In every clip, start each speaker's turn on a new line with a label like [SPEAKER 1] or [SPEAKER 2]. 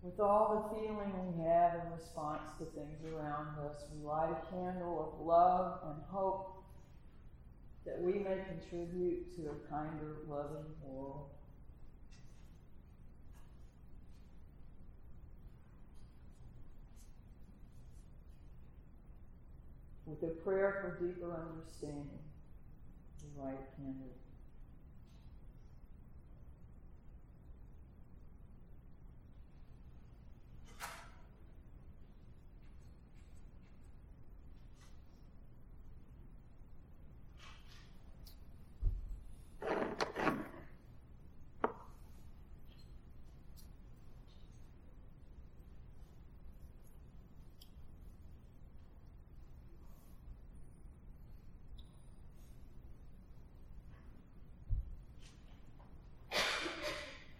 [SPEAKER 1] With all the feeling we have in response to things around us, we light a candle of love and hope that we may contribute to a kinder, loving world. With a prayer for deeper understanding, we light a candle.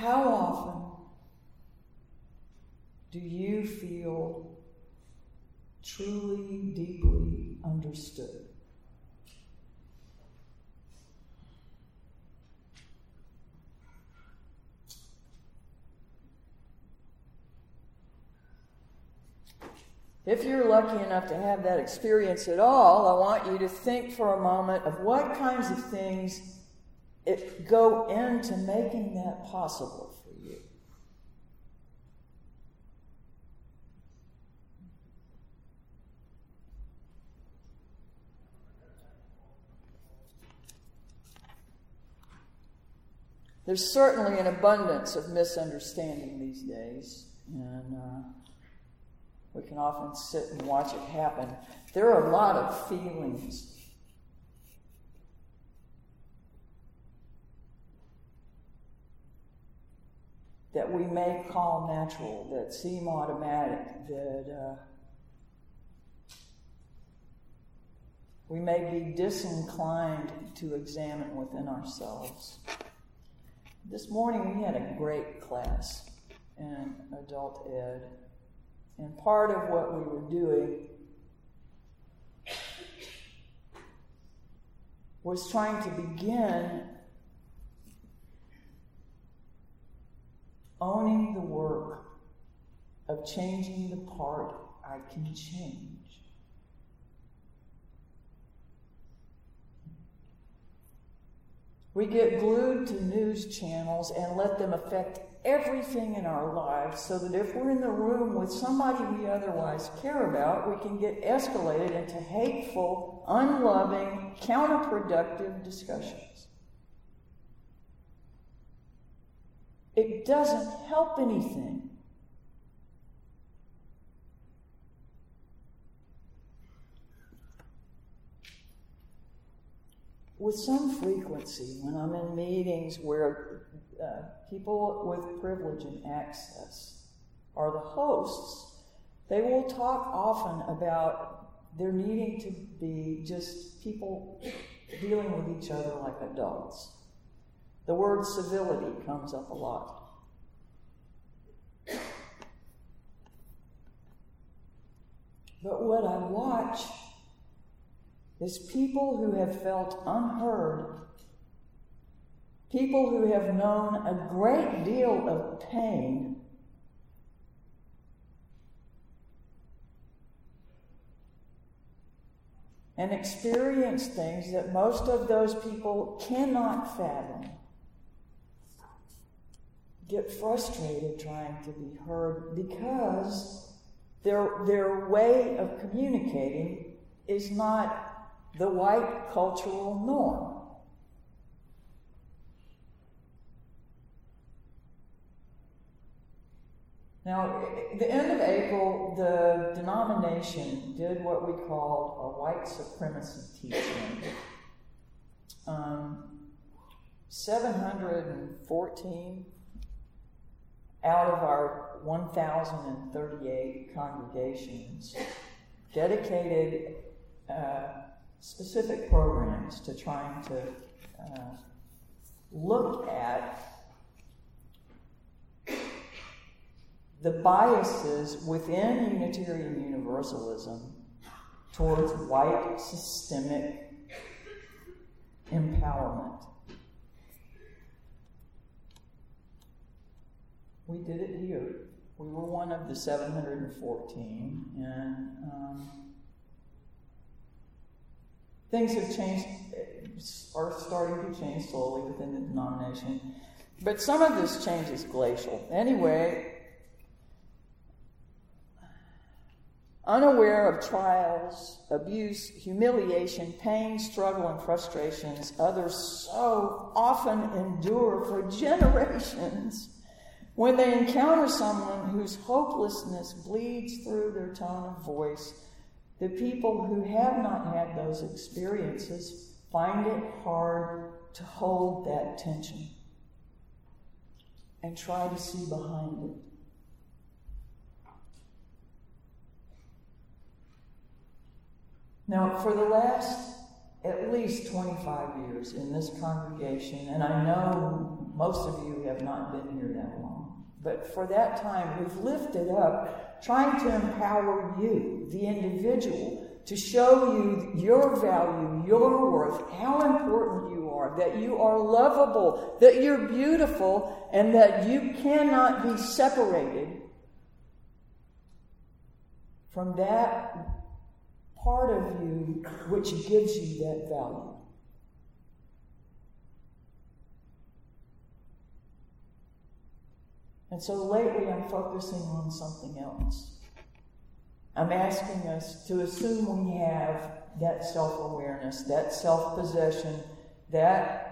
[SPEAKER 1] How often do you feel truly, deeply understood? If you're lucky enough to have that experience at all, I want you to think for a moment of what kinds of things it go into making that possible for you. There's certainly an abundance of misunderstanding these days, and uh, we can often sit and watch it happen. There are a lot of feelings that we may call natural, that seem automatic, that uh, we may be disinclined to examine within ourselves. This morning we had a great class in adult ed, and part of what we were doing was trying to begin owning the work of changing the part I can change. We get glued to news channels and let them affect everything in our lives so that if we're in the room with somebody we otherwise care about, we can get escalated into hateful, unloving, counterproductive discussions. It doesn't help anything. With some frequency, when I'm in meetings where uh, people with privilege and access are the hosts, they will talk often about there needing to be just people dealing with each other like adults. The word civility comes up a lot. But what I watch is people who have felt unheard, people who have known a great deal of pain. And experience things that most of those people cannot fathom get frustrated trying to be heard because their, their way of communicating is not the white cultural norm. Now, at the end of April, the denomination did what we called a white supremacy teaching. Um, 714 out of our 1,038 congregations dedicated uh, specific programs to trying to uh, look at the biases within Unitarian Universalism towards white systemic empowerment. We did it here. we were one of the 714, and um, things have changed, eh, are starting to change slowly within the denomination. But some of this change is glacial. Anyway, unaware of trials, abuse, humiliation, pain, struggle, and frustrations others so often endure for generations. When they encounter someone whose hopelessness bleeds through their tone of voice, the people who have not had those experiences find it hard to hold that tension and try to see behind it. Now, for the last at least 25 years in this congregation, and I know most of you have not been here that long, but for that time, we've lifted up trying to empower you, the individual, to show you your value, your worth, how important you are, that you are lovable, that you're beautiful, and that you cannot be separated from that part of you which gives you that value. And so lately I'm focusing on something else. I'm asking us to assume we have that self awareness, that self possession, that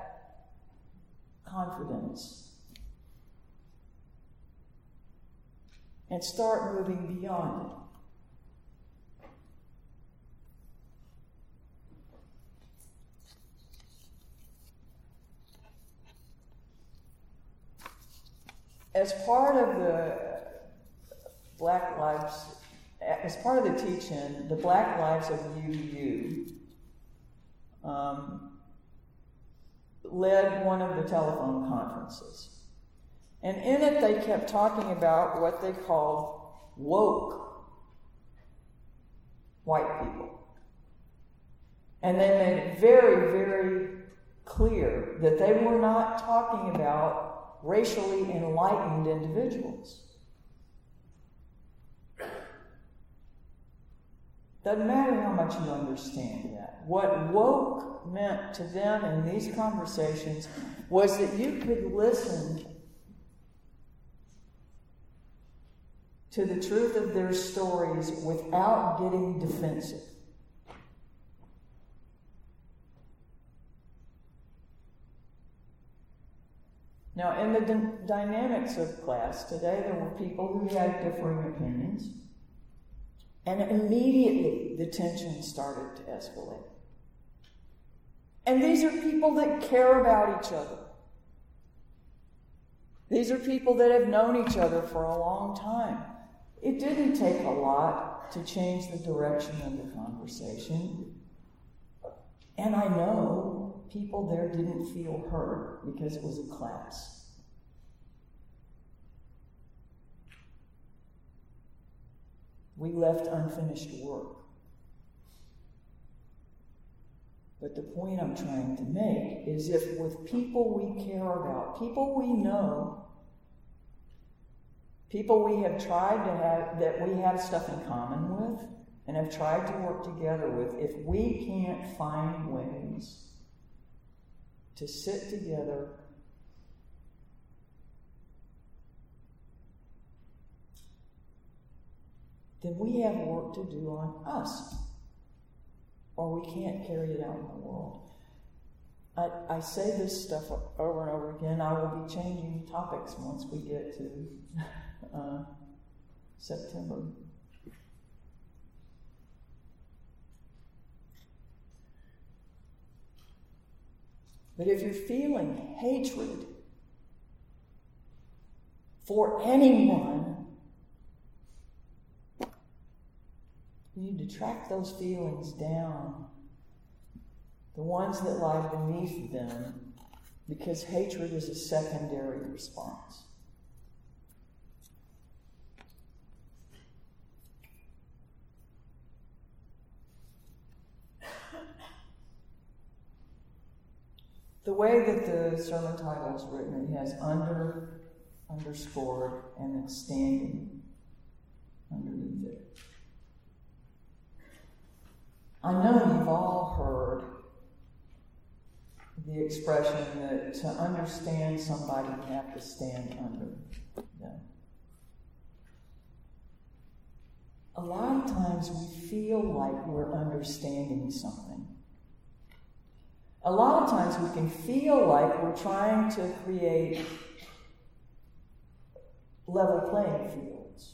[SPEAKER 1] confidence, and start moving beyond it. As part of the Black Lives, as part of the teaching, the Black Lives of UU um, led one of the telephone conferences. And in it, they kept talking about what they called woke white people. And they made it very, very clear that they were not talking about racially enlightened individuals. Doesn't matter how much you understand that. What woke meant to them in these conversations was that you could listen to the truth of their stories without getting defensive. Now, in the d- dynamics of class today, there were people who had differing opinions, and immediately the tension started to escalate. And these are people that care about each other. These are people that have known each other for a long time. It didn't take a lot to change the direction of the conversation. And I know people there didn't feel heard because it was a class. We left unfinished work. But the point I'm trying to make is if with people we care about, people we know, people we have tried to have, that we have stuff in common with, and have tried to work together with, if we can't find ways to sit together then we have work to do on us, or we can't carry it out in the world. I, I say this stuff over and over again. I will be changing topics once we get to uh, September. But if you're feeling hatred for anyone, you need to track those feelings down, the ones that lie beneath them, because hatred is a secondary response. The way that the sermon title is written, it has under underscored and then standing underneath it. I know you've all heard the expression that to understand somebody, you have to stand under them. A lot of times we feel like we're understanding something. A lot of times we can feel like we're trying to create level playing fields.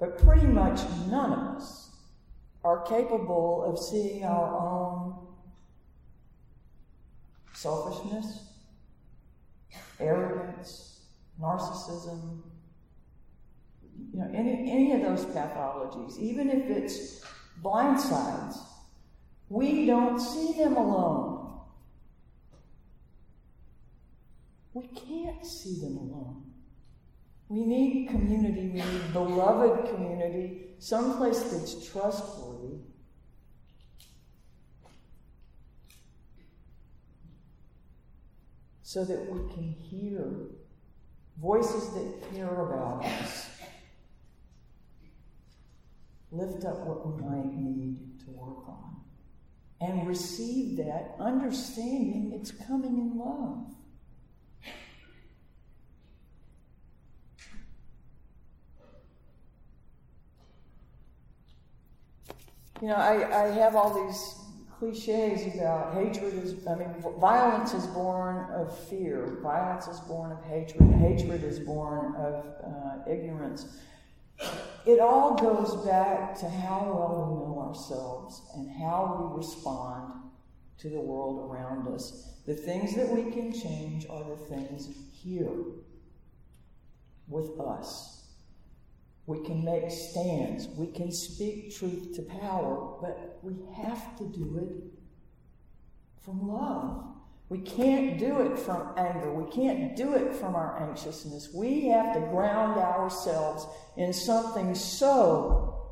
[SPEAKER 1] But pretty much none of us are capable of seeing our own selfishness, arrogance, narcissism, you know, any, any of those pathologies, even if it's blind sides, we don't see them alone. We can't see them alone. We need community, we need beloved community, someplace that's trustworthy. So that we can hear voices that care about us. Lift up what we might need to work on. And receive that, understanding it's coming in love. You know, I, I have all these cliches about hatred is, I mean, violence is born of fear, violence is born of hatred, hatred is born of uh, ignorance. It all goes back to how well we know ourselves and how we respond to the world around us. The things that we can change are the things here with us. We can make stands. We can speak truth to power, but we have to do it from love. We can't do it from anger. We can't do it from our anxiousness. We have to ground ourselves in something so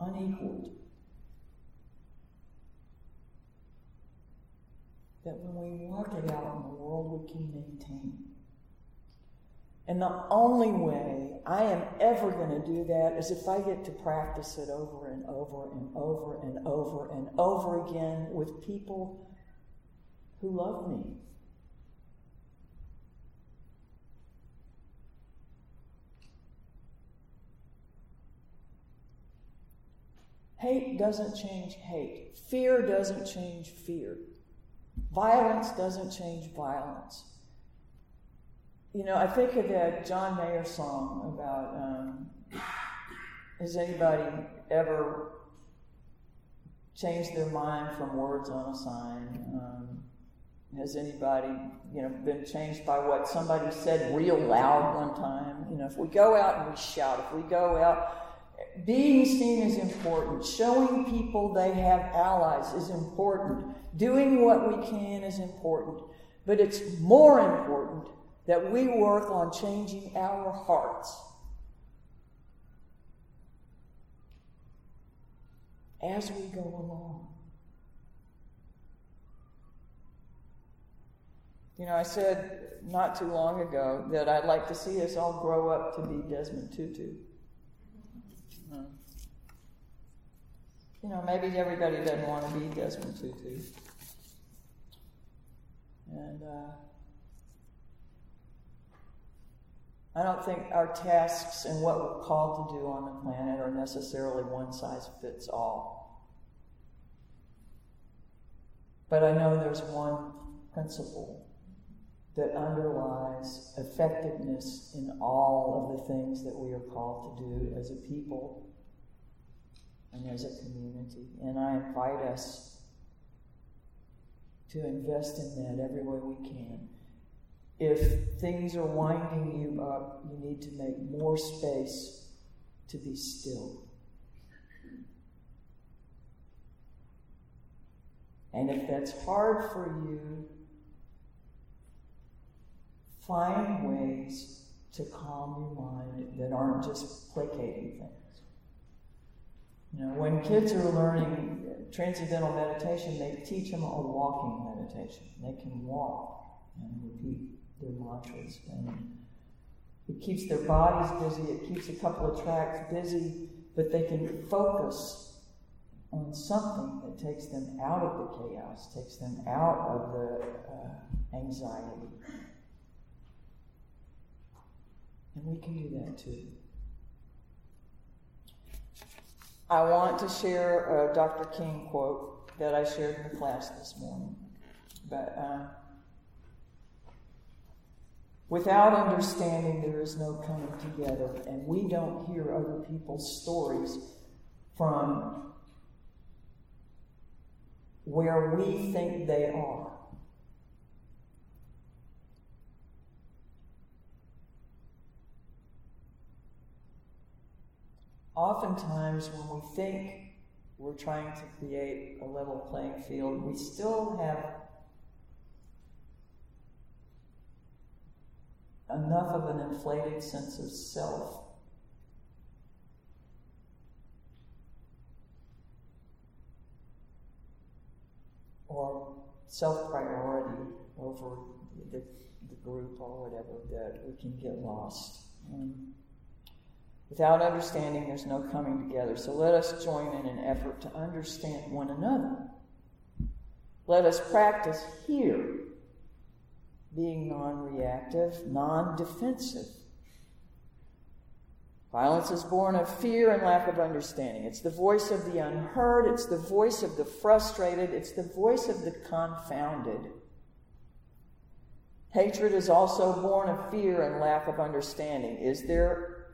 [SPEAKER 1] unequaled that when we walk it out in the world, we can maintain. And the only way I am ever going to do that is if I get to practice it over and over and over and over and over again with people who love me. Hate doesn't change hate. Fear doesn't change fear. Violence doesn't change violence. You know, I think of that John Mayer song about um, has anybody ever changed their mind from words on a sign? Um, has anybody, you know, been changed by what somebody said real loud one time? You know, if we go out and we shout, if we go out being seen is important. Showing people they have allies is important. Doing what we can is important. But it's more important that we work on changing our hearts. As we go along. You know, I said not too long ago that I'd like to see us all grow up to be Desmond Tutu. You know, maybe everybody doesn't want to be Desmond Tutu. And uh, I don't think our tasks and what we're called to do on the planet are necessarily one size fits all. But I know there's one principle that underlies effectiveness in all of the things that we are called to do as a people and as a community. And I invite us to invest in that every way we can. If things are winding you up, you need to make more space to be still. And if that's hard for you, find ways to calm your mind that aren't just placating things. You know, when kids are learning transcendental meditation, they teach them a walking meditation. They can walk and repeat their mantras. And it keeps their bodies busy, it keeps a couple of tracks busy, but they can focus on something that takes them out of the chaos, takes them out of the uh, anxiety. And we can do that too. I want to share a Dr. King quote that I shared in the class this morning. But uh, without understanding, there is no coming together, and we don't hear other people's stories from where we think they are. Oftentimes, when we think we're trying to create a level playing field, we still have enough of an inflated sense of self or self priority over the, the, group or whatever that we can get lost. And without understanding, there's no coming together. So let us join in an effort to understand one another. Let us practice here being non reactive, non defensive. Violence is born of fear and lack of understanding. It's the voice of the unheard, it's the voice of the frustrated, it's the voice of the confounded. Hatred is also born of fear and lack of understanding. Is there,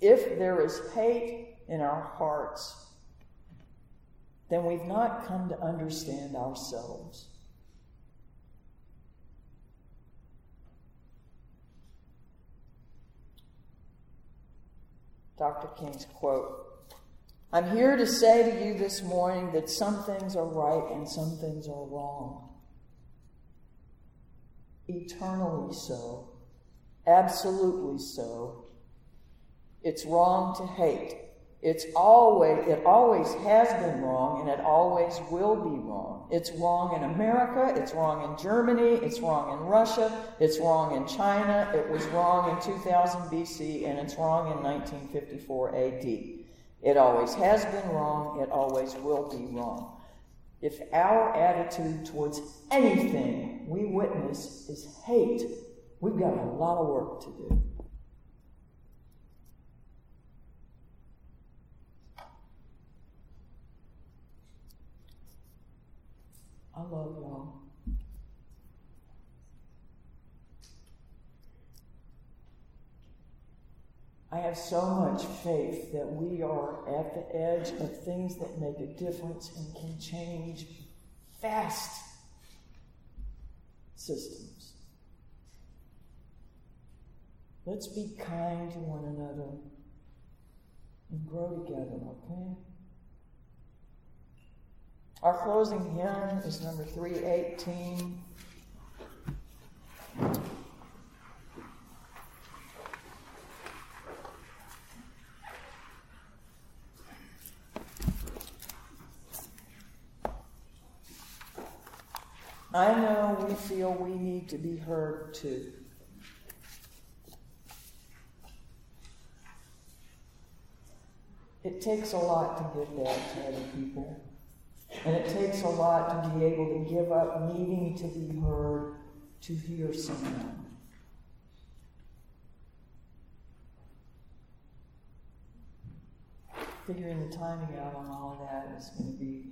[SPEAKER 1] if there is hate in our hearts, then we've not come to understand ourselves. Dr. King's quote I'm here to say to you this morning that some things are right and some things are wrong. Eternally so, absolutely so. It's wrong to hate. It's always, it always has been wrong and it always will be wrong. It's wrong in America, it's wrong in Germany, it's wrong in Russia, it's wrong in China, it was wrong in 2000 BC, and it's wrong in 1954 AD. It always has been wrong, it always will be wrong. If our attitude towards anything we witness is hate, we've got a lot of work to do. I love y'all. I have so much faith that we are at the edge of things that make a difference and can change fast systems. Let's be kind to one another and grow together, okay? Our closing hymn is number 318. I know we feel we need to be heard too. It takes a lot to give that to other people. And it takes a lot to be able to give up needing to be heard to hear someone. Figuring the timing out on all of that is going to be